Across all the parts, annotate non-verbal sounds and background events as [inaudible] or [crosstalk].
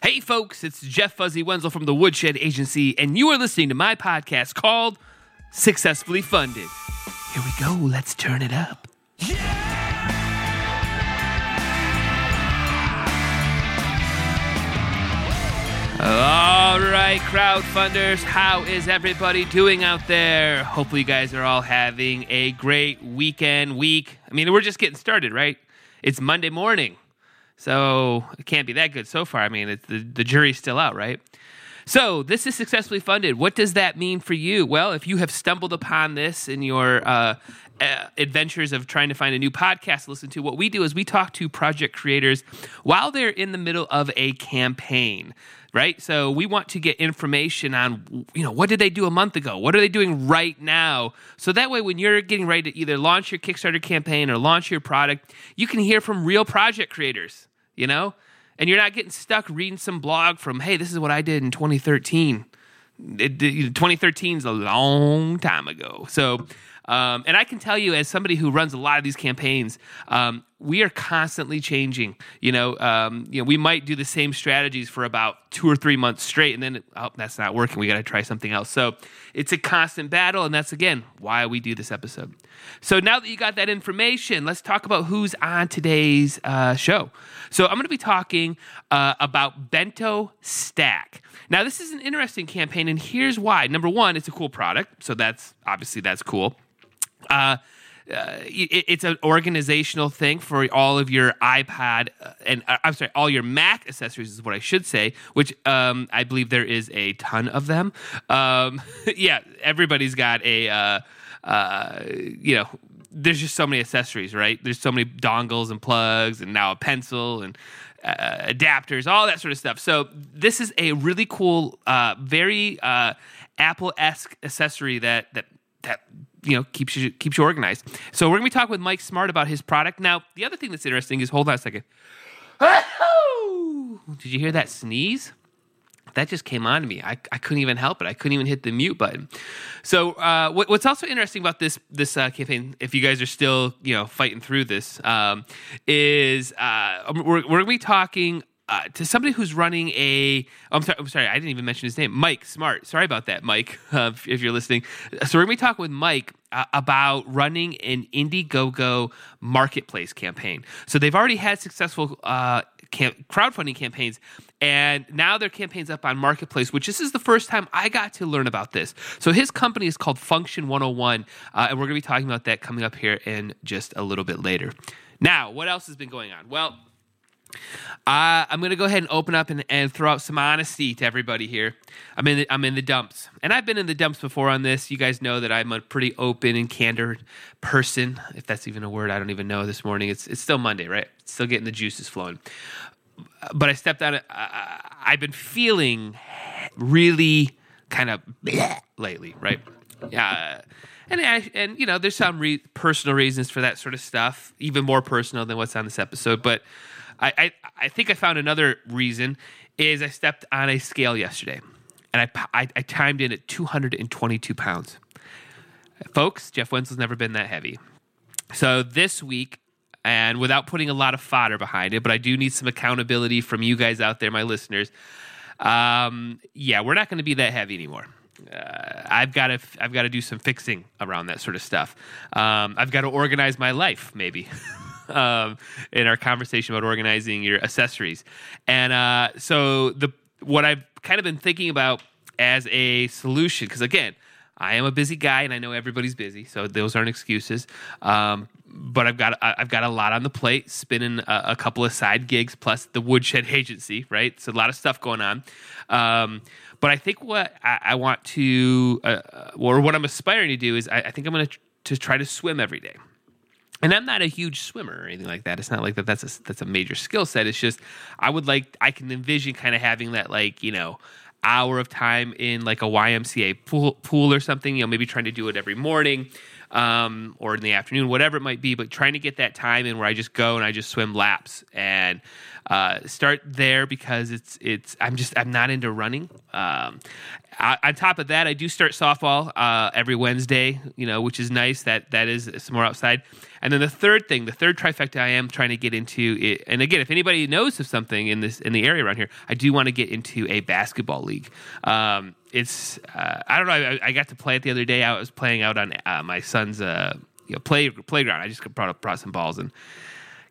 Hey, folks, it's Jeff Fuzzy Wenzel from the Woodshed Agency, and you are listening to my podcast called Successfully Funded. Here we go. Let's turn it up. All right, crowdfunders, how is everybody doing out there? Hopefully, you guys are all having a great weekend, week. I mean, we're just getting started, right? It's Monday morning, so it can't be that good so far. I mean, the, the jury's still out, right? So, this is successfully funded. What does that mean for you? Well, if you have stumbled upon this in your uh, uh, adventures of trying to find a new podcast to listen to, what we do is we talk to project creators while they're in the middle of a campaign right so we want to get information on you know what did they do a month ago what are they doing right now so that way when you're getting ready to either launch your kickstarter campaign or launch your product you can hear from real project creators you know? And you're not getting stuck reading some blog from hey this is what i did in 2013 it, 2013 is a long time ago. So um, and I can tell you, as somebody who runs a lot of these campaigns, um, we are constantly changing. You know, um, you know, we might do the same strategies for about two or three months straight, and then oh, that's not working. We got to try something else. So it's a constant battle, and that's again why we do this episode. So now that you got that information, let's talk about who's on today's uh, show. So I'm going to be talking uh, about Bento Stack. Now this is an interesting campaign, and here's why. Number one, it's a cool product, so that's obviously that's cool. Uh, uh, it, it's an organizational thing for all of your iPad uh, and uh, I'm sorry, all your Mac accessories is what I should say, which um, I believe there is a ton of them. Um, [laughs] yeah, everybody's got a, uh, uh, you know, there's just so many accessories, right? There's so many dongles and plugs, and now a pencil and adapters, all that sort of stuff. So this is a really cool, very Apple esque accessory that that that you know keeps you keeps you organized. So we're gonna be talking with Mike Smart about his product. Now, the other thing that's interesting is hold on a second. [laughs] Did you hear that sneeze? That just came on to me. I, I couldn't even help it. I couldn't even hit the mute button. So uh, what, what's also interesting about this this uh, campaign, if you guys are still you know fighting through this, um, is uh, we're, we're to be talking uh, to somebody who's running a I'm sorry I'm sorry I didn't even mention his name. Mike Smart. Sorry about that Mike [laughs] uh, if you're listening. So we're gonna be talking with Mike uh, about running an Indiegogo marketplace campaign. So they've already had successful uh, camp- crowdfunding campaigns and now their campaign's up on marketplace which this is the first time I got to learn about this. So his company is called Function 101 uh, and we're gonna be talking about that coming up here in just a little bit later. Now what else has been going on? Well uh, I'm going to go ahead and open up and, and, throw out some honesty to everybody here. I'm in the, I'm in the dumps, and I've been in the dumps before on this. You guys know that I'm a pretty open and candid person, if that's even a word. I don't even know. This morning, it's it's still Monday, right? still getting the juices flowing. But I stepped out. I've been feeling really kind of lately, right? Yeah. And, I, and you know, there's some re- personal reasons for that sort of stuff, even more personal than what's on this episode. But I, I, I think I found another reason is I stepped on a scale yesterday and I, I, I timed in at 222 pounds. Folks, Jeff Wenzel's never been that heavy. So this week, and without putting a lot of fodder behind it, but I do need some accountability from you guys out there, my listeners. Um, yeah, we're not going to be that heavy anymore. Uh, I've got to I've got to do some fixing around that sort of stuff. Um, I've got to organize my life, maybe. [laughs] um, in our conversation about organizing your accessories. And uh, so the what I've kind of been thinking about as a solution, because again, I am a busy guy, and I know everybody's busy, so those aren't excuses. Um, but I've got I've got a lot on the plate, spinning a, a, couple of side gigs plus the woodshed [laughs] agency, right? So a lot of stuff going on. Um, but I think what I, I want to, uh, or what I'm aspiring to do is, I, I think I'm going to to try to swim every day and I'm not a huge swimmer or anything like that. It's not like that. That's a that's a major skill set. It's just I would like I can envision kind of having that like you know hour of time in like a YMCA pool pool or something. You know, maybe trying to do it every morning. Um, or in the afternoon, whatever it might be. But trying to get that time in where I just go and I just swim laps and uh, start there because it's it's I'm just I'm not into running. Um, on top of that, I do start softball uh, every Wednesday, you know, which is nice. That that is some more outside. And then the third thing, the third trifecta, I am trying to get into. It, and again, if anybody knows of something in this in the area around here, I do want to get into a basketball league. Um, it's uh, I don't know. I, I, got to play it the other day. I was playing out on uh, my son's uh, you know, play playground. I just brought brought some balls and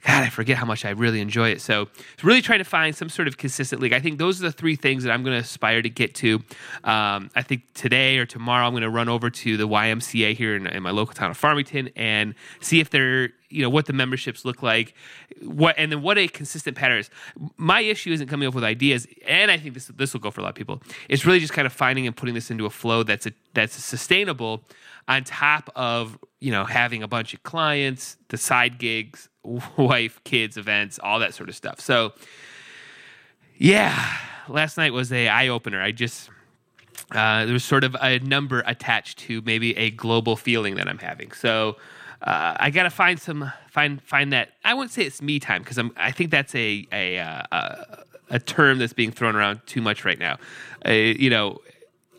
God, I forget how much I really enjoy it. So, really trying to find some sort of consistent league. I think those are the three things that I'm going to aspire to get to. Um, I think today or tomorrow I'm going to run over to the YMCA here in, in, my local town of Farmington and see if they're you know what the memberships look like, what and then what a consistent pattern is. My issue isn't coming up with ideas, and I think this this will go for a lot of people. It's really just kind of finding and putting this into a flow that's a, that's sustainable on top of you know having a bunch of clients, the side gigs, [laughs] wife, kids, events, all that sort of stuff. So yeah, last night was a eye opener. I just uh, there was sort of a number attached to maybe a global feeling that I'm having. So uh, I got to find some find find that. I wouldn't say it's me time because I'm. I think that's a a uh, a term that's being thrown around too much right now. Uh, you know,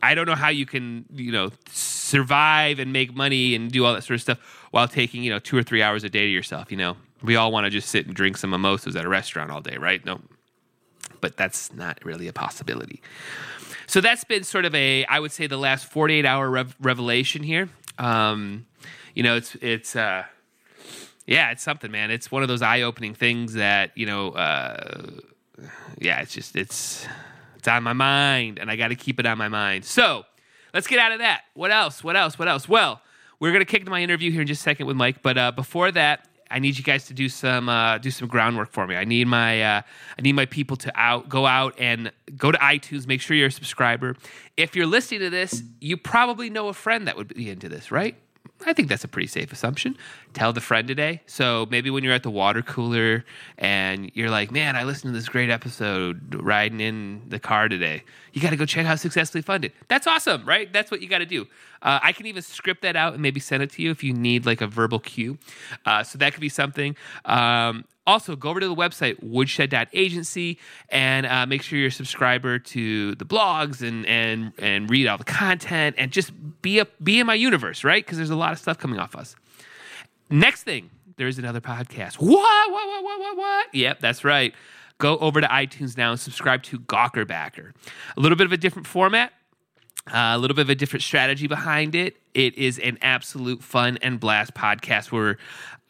I don't know how you can, you know, survive and make money and do all that sort of stuff while taking, you know, two or three hours a day to yourself. You know, we all want to just sit and drink some mimosas at a restaurant all day, right? No, but that's not really a possibility. So that's been sort of a, I would say, the last 48 hour rev- revelation here. Um, you know, it's, it's, uh, yeah, it's something, man. It's one of those eye opening things that, you know, uh, yeah, it's just, it's, it's on my mind, and I got to keep it on my mind. So let's get out of that. What else? What else? What else? Well, we're gonna kick to my interview here in just a second with Mike, but uh, before that, I need you guys to do some uh, do some groundwork for me. I need my uh, I need my people to out go out and go to iTunes. Make sure you're a subscriber. If you're listening to this, you probably know a friend that would be into this, right? I think that's a pretty safe assumption. Tell the friend today. So maybe when you're at the water cooler and you're like, man, I listened to this great episode riding in the car today. You got to go check out Successfully Funded. That's awesome, right? That's what you got to do. Uh, I can even script that out and maybe send it to you if you need like a verbal cue. Uh, so that could be something. Um, also, go over to the website, woodshed.agency, and uh, make sure you're a subscriber to the blogs and, and, and read all the content and just be, a, be in my universe, right? Because there's a lot of stuff coming off us. Next thing, there's another podcast. What, what, what, what, what, what? Yep, that's right. Go over to iTunes now and subscribe to Gawker Backer. A little bit of a different format, uh, a little bit of a different strategy behind it. It is an absolute fun and blast podcast where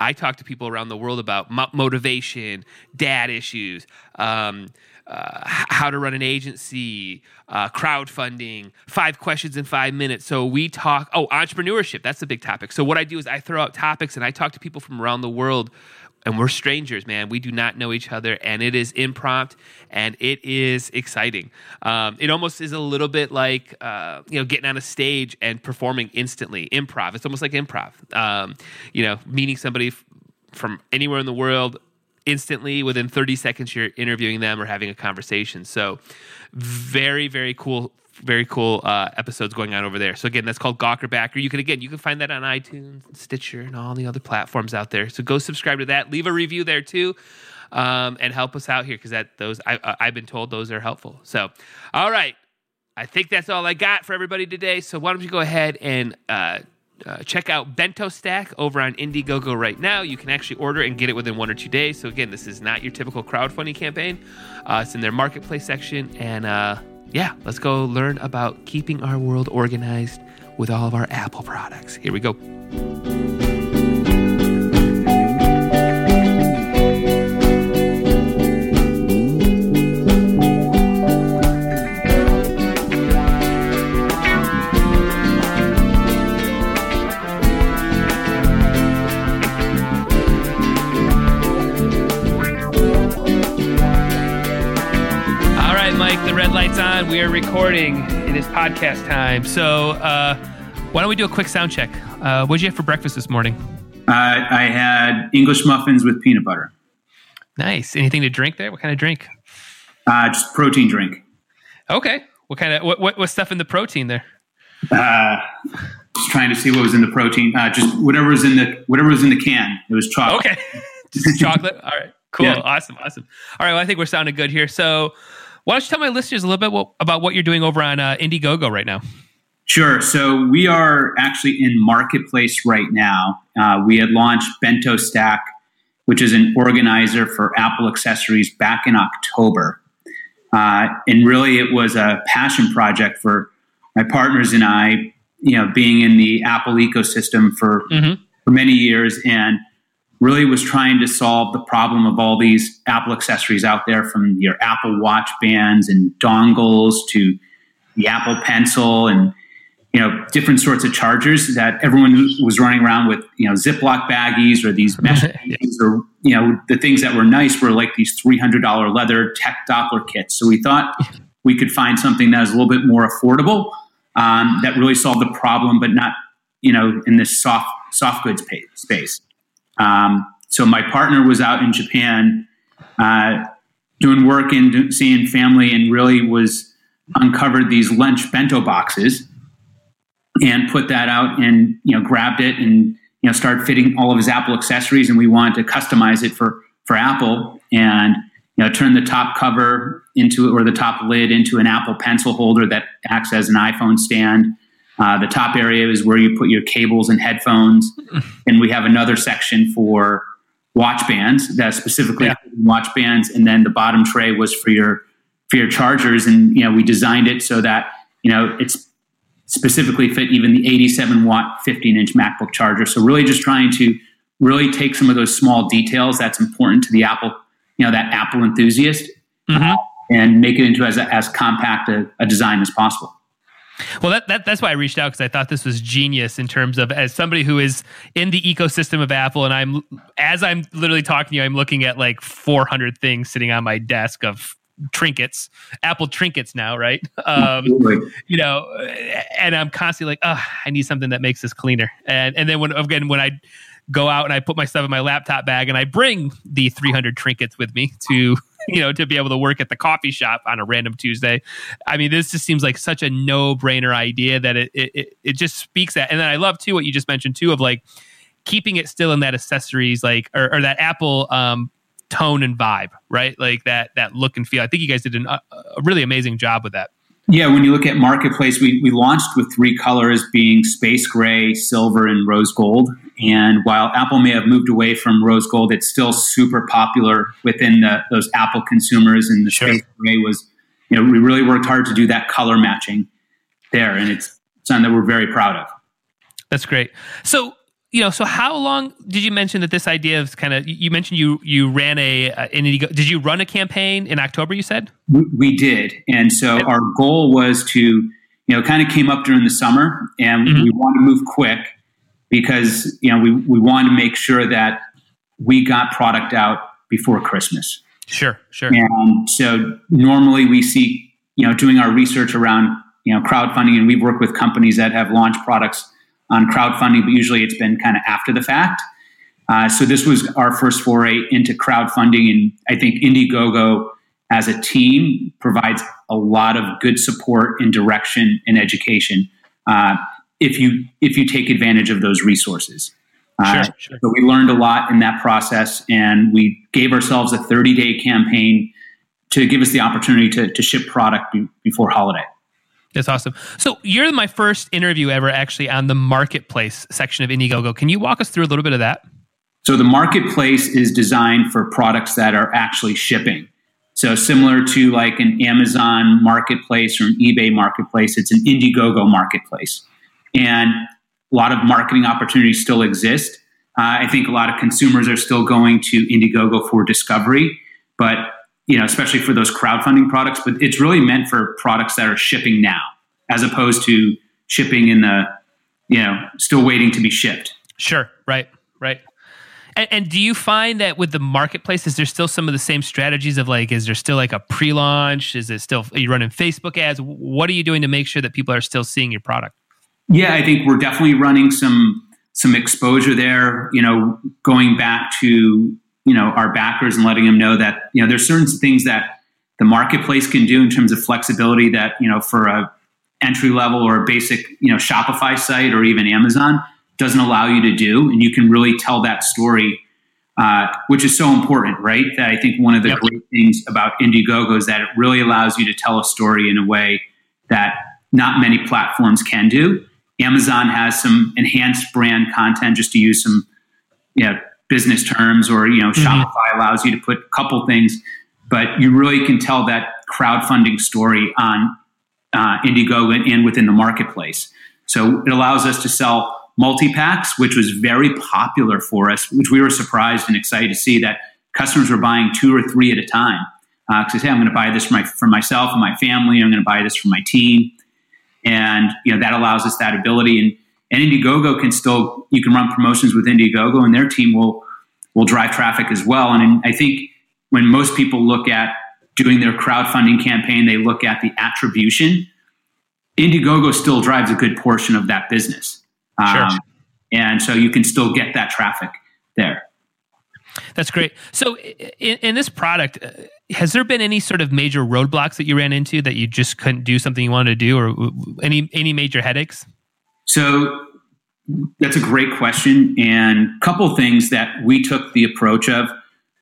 I talk to people around the world about motivation, dad issues, um, uh, how to run an agency, uh, crowdfunding, five questions in five minutes. So we talk, oh, entrepreneurship, that's a big topic. So what I do is I throw out topics and I talk to people from around the world and we're strangers, man. We do not know each other, and it is impromptu, and it is exciting. Um, it almost is a little bit like uh, you know getting on a stage and performing instantly. Improv. It's almost like improv. Um, you know, meeting somebody f- from anywhere in the world instantly within 30 seconds you're interviewing them or having a conversation so very very cool very cool uh, episodes going on over there. So again, that's called Gawker Backer. You can again, you can find that on iTunes, Stitcher, and all the other platforms out there. So go subscribe to that. Leave a review there too, um, and help us out here because that those I, uh, I've been told those are helpful. So, all right, I think that's all I got for everybody today. So why don't you go ahead and. Uh, uh, check out Bento Stack over on Indiegogo right now. You can actually order and get it within one or two days. So again, this is not your typical crowdfunding campaign. Uh, it's in their marketplace section, and uh, yeah, let's go learn about keeping our world organized with all of our Apple products. Here we go. Recording. It is podcast time. So, uh, why don't we do a quick sound check? Uh, what did you have for breakfast this morning? Uh, I had English muffins with peanut butter. Nice. Anything to drink there? What kind of drink? Uh, just protein drink. Okay. What kind of what, what what's stuff in the protein there? Uh, just trying to see what was in the protein. Uh, just whatever was in the whatever was in the can. It was chocolate. Okay, [laughs] just chocolate. All right, cool, yeah. awesome, awesome. All right, well, I think we're sounding good here. So, why don't you tell my listeners a little bit what, about what you're doing over on uh, Indiegogo right now? Sure. So we are actually in marketplace right now. Uh, we had launched Bento Stack, which is an organizer for Apple accessories, back in October. Uh, and really, it was a passion project for my partners and I. You know, being in the Apple ecosystem for mm-hmm. for many years, and really was trying to solve the problem of all these Apple accessories out there, from your Apple Watch bands and dongles to the Apple Pencil and you know different sorts of chargers that everyone was running around with you know Ziploc baggies or these mesh [laughs] baggies or you know the things that were nice were like these three hundred dollar leather tech Doppler kits. So we thought [laughs] we could find something that was a little bit more affordable um, that really solved the problem, but not you know in this soft soft goods space. Um, so my partner was out in Japan uh, doing work and seeing family, and really was uncovered these lunch bento boxes and put that out and you know grabbed it and you know started fitting all of his Apple accessories and we wanted to customize it for for Apple and you know turn the top cover into or the top lid into an Apple pencil holder that acts as an iPhone stand. Uh, the top area is where you put your cables and headphones, [laughs] and we have another section for watch bands that specifically yeah. watch bands, and then the bottom tray was for your for your chargers. And you know we designed it so that you know it's specifically fit even the 87 watt 15 inch MacBook charger. So really just trying to really take some of those small details that's important to the Apple, you know, that Apple enthusiast mm-hmm. and make it into as, as compact a, a design as possible. Well, that, that that's why I reached out because I thought this was genius in terms of as somebody who is in the ecosystem of Apple, and I'm as I'm literally talking to you, I'm looking at like 400 things sitting on my desk of trinkets, Apple trinkets now, right? [laughs] Um, you know, and I'm constantly like, oh, I need something that makes this cleaner. And and then when again when I go out and I put my stuff in my laptop bag and I bring the 300 trinkets with me to [laughs] you know to be able to work at the coffee shop on a random Tuesday. I mean, this just seems like such a no brainer idea that it, it it just speaks that. And then I love too what you just mentioned too of like keeping it still in that accessories like or, or that Apple um, tone and vibe, right? Like that that look and feel. I think you guys did an, a really amazing job with that. Yeah, when you look at marketplace, we, we launched with three colors being space gray, silver, and rose gold. And while Apple may have moved away from rose gold, it's still super popular within the, those Apple consumers. And the sure. space gray was, you know, we really worked hard to do that color matching there, and it's something that we're very proud of. That's great. So you know, so how long did you mention that this idea of kind of you mentioned you you ran a uh, an did you run a campaign in October? You said we, we did, and so our goal was to you know kind of came up during the summer, and mm-hmm. we wanted to move quick because you know we we wanted to make sure that we got product out before Christmas. Sure, sure. And so normally we see you know doing our research around you know crowdfunding, and we've worked with companies that have launched products on crowdfunding, but usually it's been kind of after the fact. Uh, so this was our first foray into crowdfunding, and I think Indiegogo as a team provides a lot of good support and direction and education uh, if you if you take advantage of those resources. Uh, sure, sure. So we learned a lot in that process, and we gave ourselves a 30 day campaign to give us the opportunity to, to ship product be, before holiday. That's awesome. So you're my first interview ever actually on the marketplace section of Indiegogo. Can you walk us through a little bit of that? So the marketplace is designed for products that are actually shipping. So similar to like an Amazon marketplace or an eBay marketplace, it's an Indiegogo marketplace. And a lot of marketing opportunities still exist. Uh, I think a lot of consumers are still going to Indiegogo for discovery, but you know, especially for those crowdfunding products, but it's really meant for products that are shipping now, as opposed to shipping in the, you know, still waiting to be shipped. Sure. Right. Right. And, and, do you find that with the marketplace, is there still some of the same strategies of like, is there still like a pre-launch? Is it still are you running Facebook ads? What are you doing to make sure that people are still seeing your product? Yeah, I think we're definitely running some some exposure there. You know, going back to you know our backers and letting them know that you know there's certain things that the marketplace can do in terms of flexibility that you know for a entry level or a basic you know Shopify site or even Amazon doesn't allow you to do, and you can really tell that story. Uh, which is so important, right? That I think one of the yep. great things about Indiegogo is that it really allows you to tell a story in a way that not many platforms can do. Amazon has some enhanced brand content, just to use some you know, business terms, or you know, mm-hmm. Shopify allows you to put a couple things, but you really can tell that crowdfunding story on uh, Indiegogo and, and within the marketplace. So it allows us to sell multi packs, which was very popular for us, which we were surprised and excited to see that customers were buying two or three at a time. Because uh, say, I'm going to buy this for, my, for myself and my family. I'm going to buy this for my team, and you know that allows us that ability. And, and Indiegogo can still you can run promotions with Indiegogo, and their team will will drive traffic as well. And I think when most people look at doing their crowdfunding campaign, they look at the attribution. Indiegogo still drives a good portion of that business. Sure. Um, and so you can still get that traffic there. That's great. So, in, in, this product, uh, has there been any sort of major roadblocks that you ran into that you just couldn't do something you wanted to do, or any any major headaches? So, that's a great question, and a couple things that we took the approach of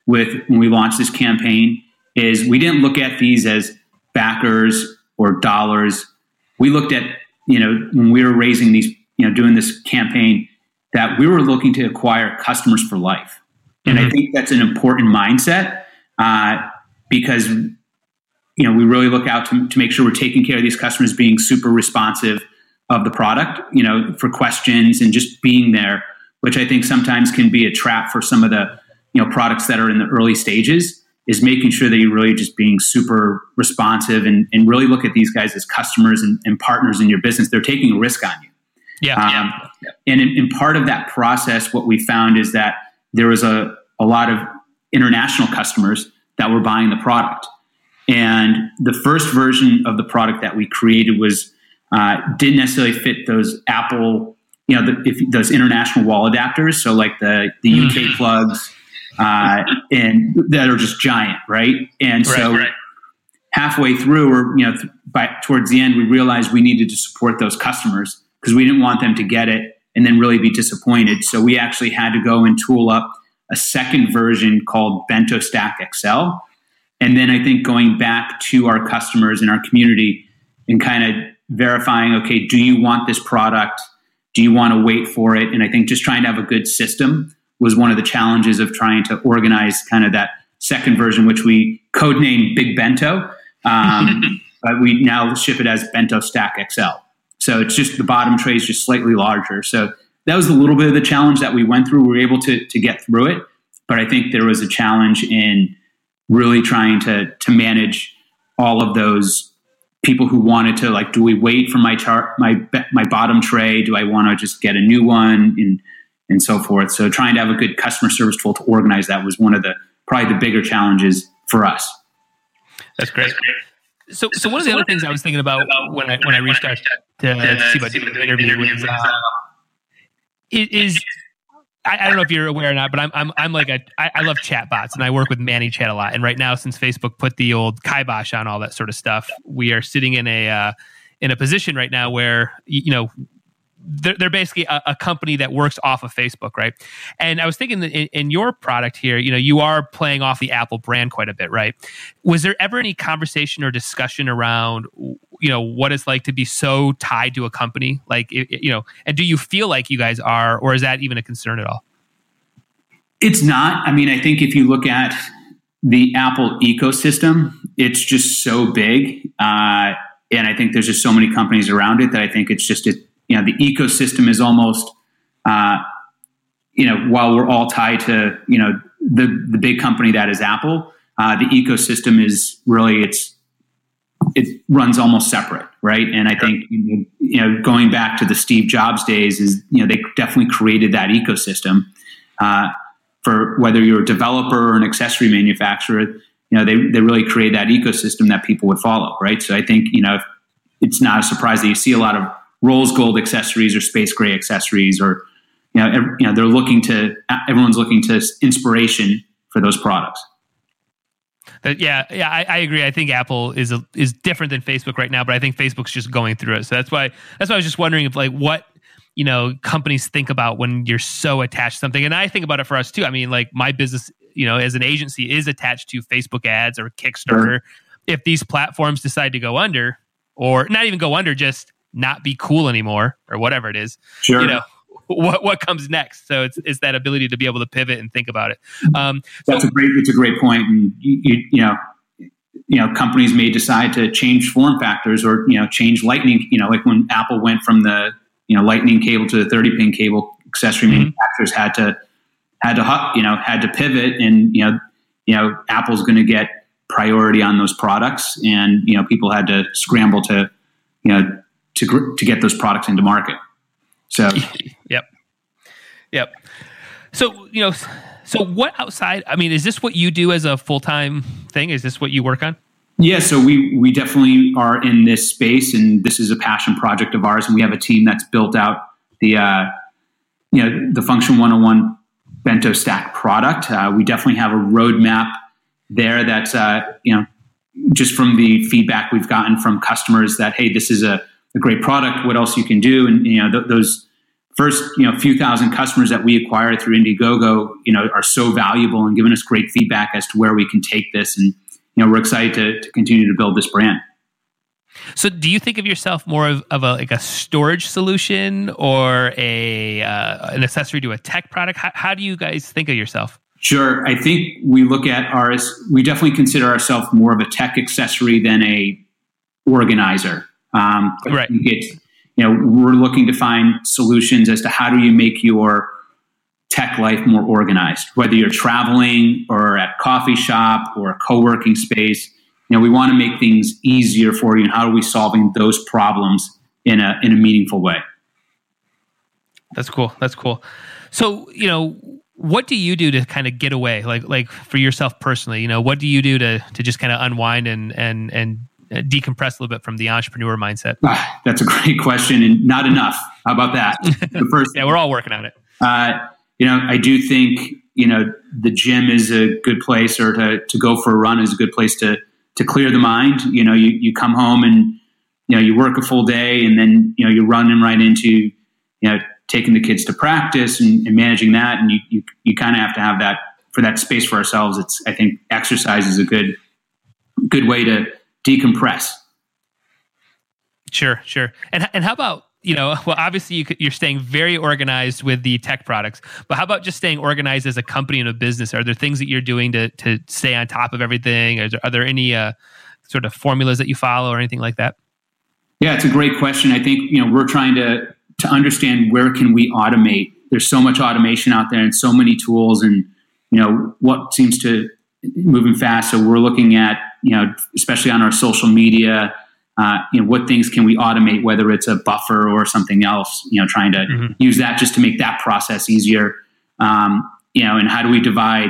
with when we launched this campaign is we didn't look at these as backers or dollars. We looked at you know when we were raising these you know, doing this campaign that we were looking to acquire customers for life. And mm-hmm. I think that's an important mindset uh, because, you know, we really look out to, to make sure we're taking care of these customers, being super responsive of the product, you know, for questions and just being there, which I think sometimes can be a trap for some of the, you know, products that are in the early stages is making sure that you're really just being super responsive and, and really look at these guys as customers and, and partners in your business. They're taking a risk on you. Yeah. Um, yeah. And in, in, part of that process, what we found is that there was a, a lot of international customers that were buying the product. And the first version of the product that we created was uh, didn't necessarily fit those Apple, you know, the, if, those international wall adapters. So like the the UK mm-hmm. plugs, uh, and that are just giant, right? And right, so right. halfway through, or you know, th- by towards the end, we realized we needed to support those customers because we didn't want them to get it and then really be disappointed. So we actually had to go and tool up a second version called Bento Stack XL. And then I think going back to our customers and our community and kind of verifying, okay, do you want this product? Do you want to wait for it? And I think just trying to have a good system was one of the challenges of trying to organize kind of that second version, which we codenamed Big Bento. Um, [laughs] but we now ship it as Bento Stack XL. So it's just the bottom tray is just slightly larger. So that was a little bit of the challenge that we went through. We were able to, to get through it. But I think there was a challenge in really trying to, to manage all of those people who wanted to like, do we wait for my chart, my, my bottom tray? Do I want to just get a new one and, and so forth? So trying to have a good customer service tool to organize that was one of the, probably the bigger challenges for us. That's great. That's great. So, so one of the other things I was thinking about when I when I reached out to, to see about doing the interview was uh, is I, I, don't know if you're aware or not, but I'm I'm I'm like a I, I love chat bots and I work with ManyChat a lot. And right now, since Facebook put the old kibosh on all that sort of stuff, we are sitting in a uh, in a position right now where you know they're, they're basically a, a, company that works off of Facebook, right? And I was thinking that in, in, your product here, you know, you are playing off the Apple brand quite a bit, right? Was there ever any conversation or discussion around, you know, what it's like to be so tied to a company, like you know, and do you feel like you guys are, or is that even a concern at all? It's not. I mean, I think if you look at the Apple ecosystem, it's just so big. Uh, and I think there's just so many companies around it that I think it's just it, you know the ecosystem is almost uh, you know while we're all tied to you know the the big company that is Apple, uh, the ecosystem is really it's it runs almost separate, right? And I think you know going back to the Steve Jobs days is you know they definitely created that ecosystem uh, for whether you're a developer or an accessory manufacturer. You know they they really create that ecosystem that people would follow, right? So I think you know it's not a surprise that you see a lot of rose gold accessories or space gray accessories or you know, every, you know they're looking to everyone's looking to inspiration for those products That, yeah, yeah, I, I, agree. I think Apple is a, is different than Facebook right now, but I think Facebook's just going through it. So that's why that's why I was just wondering if like what you know companies think about when you're so attached to something, and I think about it for us too. I mean, like my business, you know, as an agency is attached to Facebook ads or Kickstarter. Sure. If these platforms decide to go under, or not even go under, just not be cool anymore, or whatever it is, sure. you know, what what comes next. So it's it's that ability to be able to pivot and think about it. Um, That's so, a great it's a great point, and you, you, you know you know companies may decide to change form factors or you know change lightning you know like when apple went from the you know lightning cable to the 30 pin cable accessory mm-hmm. manufacturers had to had to you know had to pivot and you know you know apple's going to get priority on those products and you know people had to scramble to you know to to get those products into market so, [laughs] yep, yep. So you know, so what outside? I mean, is this what you do as a full time thing? Is this what you work on? Yeah, so we we definitely are in this space, and this is a passion project of ours, and we have a team that's built out the uh, you know the Function 101 bento stack product. Uh, we definitely have a roadmap there that's uh, you know just from the feedback we've gotten from customers that hey, this is a, a great product. What else you can do? And you know th- those first you know few thousand customers that we acquired through Indiegogo, you know, are so valuable and giving us great feedback as to where we can take this, and you know, we're excited to, to continue to build this brand. So, do you think of yourself more of, of a like a storage solution or a uh, an accessory to a tech product? How, how do you guys think of yourself? Sure, I think we look at ours. We definitely consider ourselves more of a tech accessory than a organizer. Um, right. It's you know, we're looking to find solutions as to how do you make your tech life more organized, whether you're traveling or at coffee shop or a co-working space. You know, we want to make things easier for you, and how are we solving those problems in a in a meaningful way? That's cool. That's cool. So, you know, what do you do to kind of get away, like like for yourself personally? You know, what do you do to to just kind of unwind and and and decompress a little bit from the entrepreneur mindset? Ah, that's a great question, and not enough. How about that? [laughs] The first, yeah, we're all working on it. Uh, you know, I do think you know the gym is a good place, or to to go for a run is a good place to to clear the mind. You know, you you come home and you know you work a full day, and then you know you're running right into you know taking the kids to practice and, and managing that, and you you, you kind of have to have that for that space for ourselves. It's I think exercise is a good good way to decompress. Sure, sure. And and how about you know, [laughs] well, obviously you you're staying very organized with the tech products, but how about just staying organized as a company and a business? Are there things that you're doing to to stay on top of everything? Are there, are there any uh, sort of formulas that you follow or anything like that? Yeah, it's a great question. I think you know we're trying to to understand where can we automate. There's so much automation out there and so many tools, and you know what seems to moving fast. So we're looking at you know, especially on our social media, uh, you know, what things can we automate, whether it's a buffer or something else, you know, trying to mm-hmm. use that just to make that process easier. Um, you know, and how do we divide,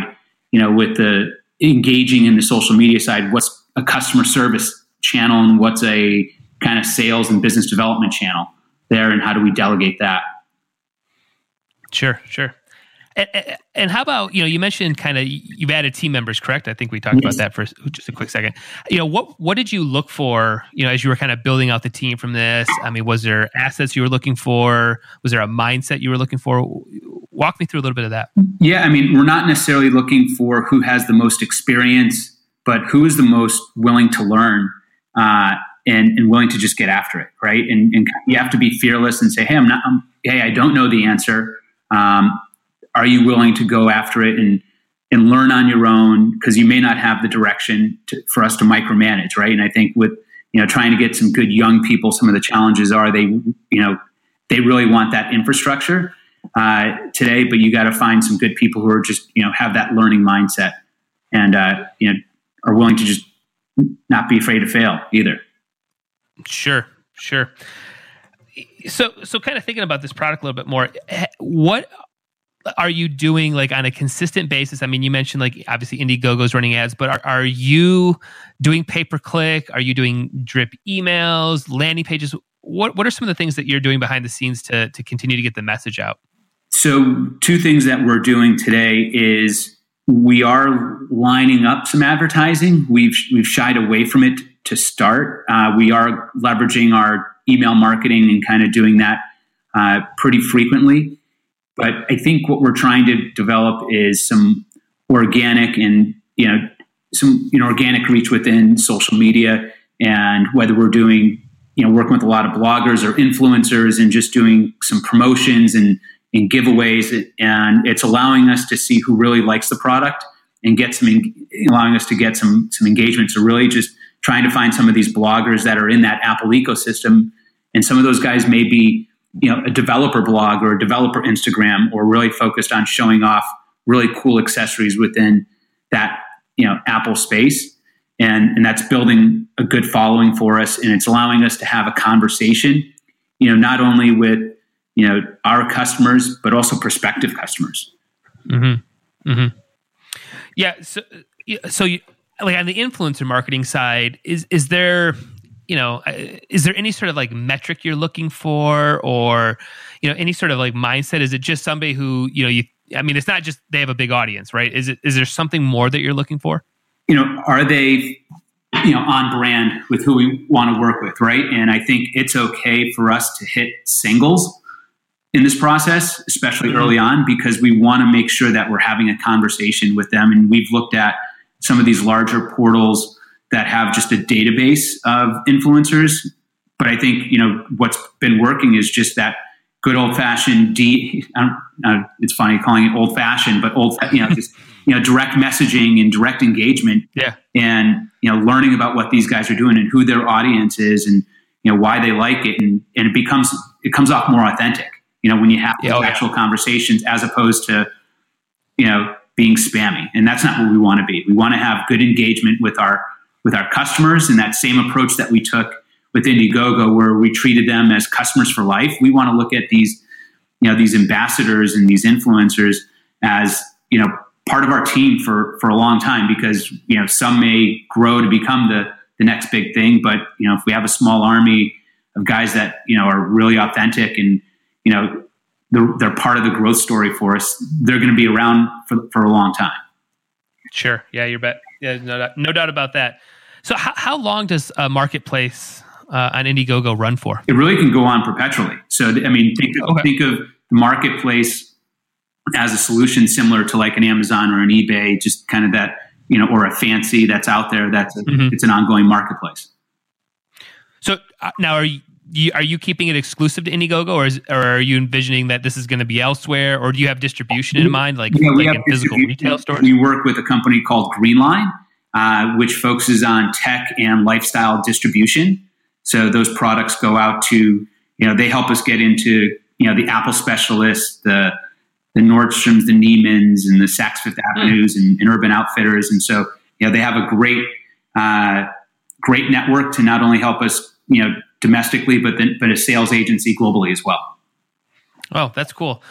you know, with the engaging in the social media side, what's a customer service channel and what's a kind of sales and business development channel there, and how do we delegate that? Sure, sure. And, and, how about you know you mentioned kind of you've added team members, correct? I think we talked yes. about that for just a quick second. You know what what did you look for? You know as you were kind of building out the team from this. I mean, was there assets you were looking for? Was there a mindset you were looking for? Walk me through a little bit of that. Yeah, I mean, we're not necessarily looking for who has the most experience, but who is the most willing to learn. Uh, and, and willing to just get after it, right? And, and you have to be fearless and say, "Hey, I'm not. I'm, hey, I don't know the answer. Um, are you willing to go after it and and learn on your own? Because you may not have the direction to, for us to micromanage right? And i think with you know trying to get some good young people some of the challenges are they you know they really want that infrastructure uh, today but you got to find some good people who are just you know have that learning mindset and uh, you know are willing to just not be afraid to fail either. Sure sure. So so kind of thinking about this product a little bit more what are you doing like on a consistent basis? I mean, you mentioned like obviously Indiegogo's running ads, but are, are you doing pay per click? Are you doing drip emails, landing pages? What what are some of the things that you're doing behind the scenes to to continue to get the message out? So, two things that we're doing today is we are lining up some advertising. We've we've shied away from it to start. Uh, we are leveraging our email marketing and kind of doing that uh, pretty frequently. But I think what we're trying to develop is some organic and you know some you know organic reach within social media, and whether we're doing you know working with a lot of bloggers or influencers and just doing some promotions and and giveaways, and it's allowing us to see who really likes the product and get some allowing us to get some some engagement. So really, just trying to find some of these bloggers that are in that Apple ecosystem, and some of those guys may be you know a developer blog or a developer Instagram, or really focused on showing off really cool accessories within that you know Apple space. And, and that's building a good following for us and it's allowing us to have a conversation you know not only with you know our customers, but also prospective customers. Mm-hmm. Mm-hmm. Yeah. So, so you, like on the influencer marketing side, is is there you know uh, is there any sort of like metric you're looking for, or you know any sort of like mindset? Is it just somebody who you know you? I mean, it's not just they have a big audience, right? Is it is there something more that you're looking for? You know, are they you know on brand with who we want to work with, right? And I think it's okay for us to hit singles in this process, especially mm-hmm. early on, because we want to make sure that we're having a conversation with them. And we've looked at some of these larger portals that have just a database of influencers. But I think you know what's been working is just that good old fashioned D. Uh, it's funny calling it old fashioned, but old you know just you know direct messaging and direct engagement. Yeah, and you know learning about what these guys are doing and who their audience is and you know why they like it and and it becomes it comes off more authentic you know, when you have oh, actual yeah. conversations as opposed to, you know, being spammy. And that's not what we want to be. We want to have good engagement with our with our customers and that same approach that we took with Indiegogo where we treated them as customers for life. We want to look at these, you know, these ambassadors and these influencers as, you know, part of our team for for a long time because, you know, some may grow to become the the next big thing, but you know, if we have a small army of guys that, you know, are really authentic and you know, they're, they're part of the growth story for us. They're going to be around for, for a long time. Sure. Yeah, you bet. Yeah, no, doubt, no doubt about that. So, how, how long does a marketplace uh, on Indiegogo run for? It really can go on perpetually. So, I mean, think of, okay. think of the marketplace as a solution similar to like an Amazon or an eBay, just kind of that, you know, or a fancy that's out there. That's a, mm-hmm. it's an ongoing marketplace. So uh, now, are you, you, are you keeping it exclusive to Indiegogo, or, is, or are you envisioning that this is going to be elsewhere, or do you have distribution in mind, like, yeah, like in physical retail stores? We work with a company called Greenline, uh, which focuses on tech and lifestyle distribution. So those products go out to, you know, they help us get into, you know, the Apple specialists, the the Nordstroms, the Neiman's, and the Saks Fifth hmm. Avenues, mm. and, and, Urban Outfitters, and so you know they have a great uh, great network to not only help us, you know domestically, but then but a sales agency globally as well. Oh, that's cool.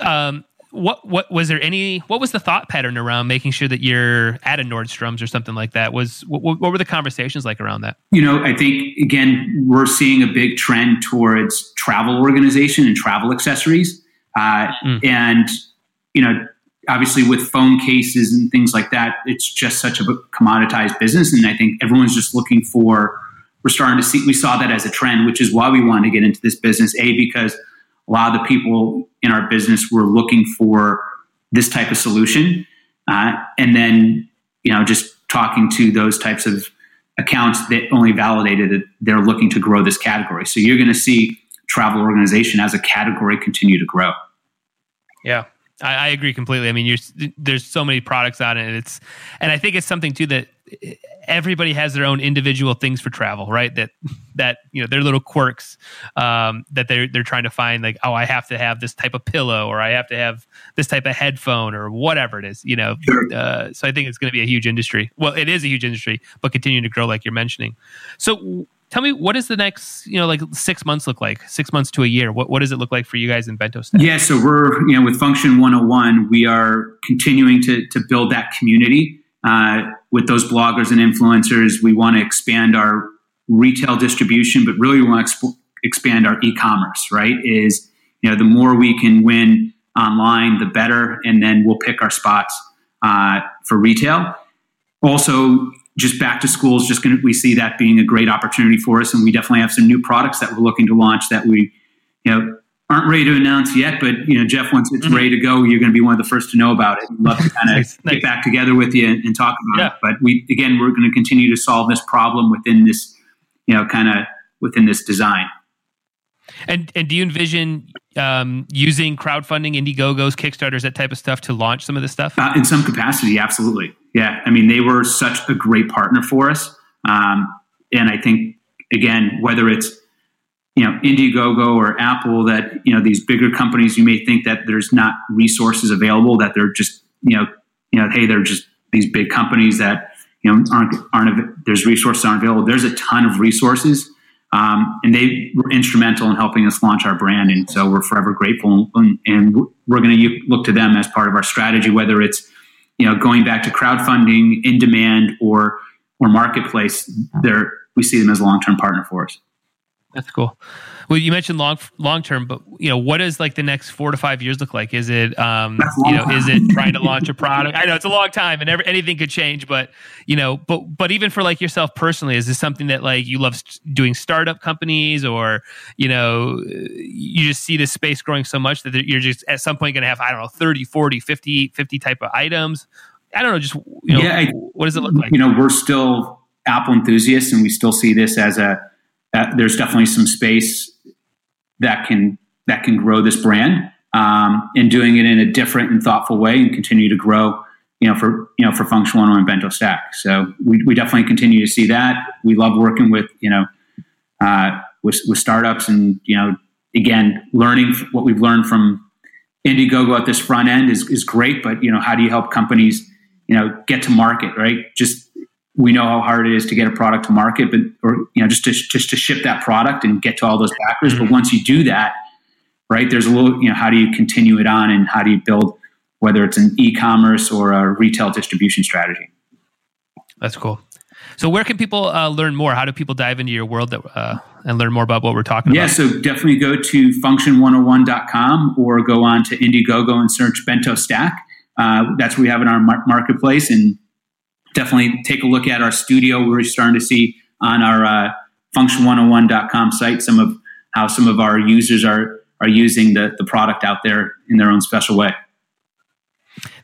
Um, what what was there any what was the thought pattern around making sure that you're at a Nordstrom's or something like that? Was what, what were the conversations like around that? You know, I think again we're seeing a big trend towards travel organization and travel accessories, uh, mm. and you know. Obviously, with phone cases and things like that, it's just such a commoditized business, and I think everyone's just looking for we're starting to see we saw that as a trend, which is why we wanted to get into this business. A because a lot of the people in our business were looking for this type of solution, uh, and then you know just talking to those types of accounts that only validated that they're looking to grow this category. So you're going to see travel organization as a category continue to grow. Yeah. I, I agree completely. I mean, there's so many products on it. And it's, and I think it's something too that everybody has their own individual things for travel, right? That that you know their little quirks um, that they're they're trying to find. Like, oh, I have to have this type of pillow, or I have to have this type of headphone, or whatever it is. You know, uh, so I think it's going to be a huge industry. Well, it is a huge industry, but continuing to grow, like you're mentioning. So, tell me what does the next you know like six months look like six months to a year what, what does it look like for you guys in bento stack yeah so we're you know with function 101 we are continuing to, to build that community uh, with those bloggers and influencers. We want to expand our retail distribution, but really we want to exp- expand our e-commerce. Right? Is you know the more we can win online, the better, and then we'll pick our spots uh, for retail. Also, just back to school is just going to, we see that being a great opportunity for us. And we definitely have some new products that we're looking to launch that we, you know, aren't ready to announce yet, but you know, Jeff, once it's mm-hmm. ready to go, you're going to be one of the first to know about it. We'd love to kind of nice, get back together with you and, and talk about yeah. it. But we, again, we're going to continue to solve this problem within this, you know, kind of within this design. And and do you envision um, using crowdfunding, Indiegogo's, Kickstarters, that type of stuff to launch some of this stuff? Uh, in some capacity, absolutely. Yeah, I mean, they were such a great partner for us, um, and I think again, whether it's you know Indiegogo or Apple, that you know these bigger companies, you may think that there's not resources available, that they're just you know you know hey, they're just these big companies that you know aren't aren't there's resources aren't available. There's a ton of resources um, and they were instrumental in helping us launch our brand. And so we're forever grateful. And, and we're going to look to them as part of our strategy, whether it's you know going back to crowdfunding, in demand, or or marketplace. There, we see them as a long term partner for us. That's cool. Well, you mentioned long long term, but you know, what does like the next four to five years look like? Is it um, you know, is it trying to launch a product? I know it's a long time, and every, anything could change, but you know, but but even for like yourself personally, is this something that like you love st- doing startup companies, or you know, you just see this space growing so much that you're just at some point going to have I don't know 30, 40, 50, 50 type of items. I don't know, just you know, yeah, I, what does it look like? You know, we're still Apple enthusiasts, and we still see this as a there's definitely some space that can that can grow this brand um, and doing it in a different and thoughtful way and continue to grow you know for you know for function one and bento stack. So we, we definitely continue to see that. We love working with you know uh, with, with startups and you know again learning what we've learned from indiegogo at this front end is, is great but you know how do you help companies you know get to market right? Just we know how hard it is to get a product to market, but or you know just to just to ship that product and get to all those backers. Mm-hmm. But once you do that, right, there's a little you know how do you continue it on and how do you build whether it's an e-commerce or a retail distribution strategy. That's cool. So where can people uh, learn more? How do people dive into your world that, uh, and learn more about what we're talking yeah, about? Yeah, so definitely go to function101.com or go on to Indiegogo and search Bento Stack. Uh, that's what we have in our mar- marketplace. And definitely take a look at our studio. We're starting to see on our uh, function101.com site some of how some of our users are are using the, the product out there in their own special way.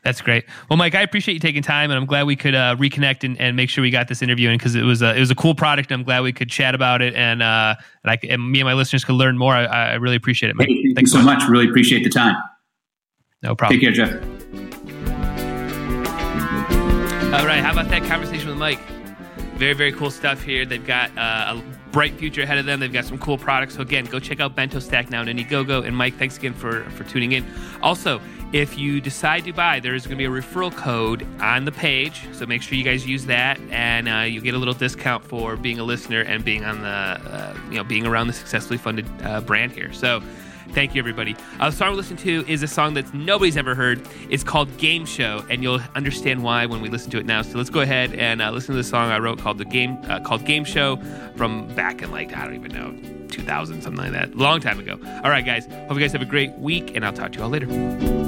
That's great. Well, Mike, I appreciate you taking time, and I'm glad we could uh, reconnect and, and, make sure we got this interview in because it was a, it was a cool product. And I'm glad we could chat about it, and uh, and, I, and me and my listeners could learn more. I, I really appreciate it, Mike. Hey, thank Thanks so much. much. Really appreciate the time. No problem. Take care, Jeff. All right, how about that conversation with Mike? Very, very cool stuff here. They've got uh, a bright future ahead of them. They've got some cool products. So again, go check out Bento Stack now and Indiegogo. And Mike, thanks again for for tuning in. Also, if you decide to buy, there's going to be a referral code on the page. So make sure you guys use that, and uh, you get a little discount for being a listener and being on the uh, you know being around the successfully funded uh, brand here. So Thank you, everybody. Uh, the song we're listening to is a song that nobody's ever heard. It's called Game Show, and you'll understand why when we listen to it now. So let's go ahead and uh, listen to the song I wrote called the Game uh, called Game Show from back in like I don't even know 2000 something like that, long time ago. All right, guys. Hope you guys have a great week, and I'll talk to you all later.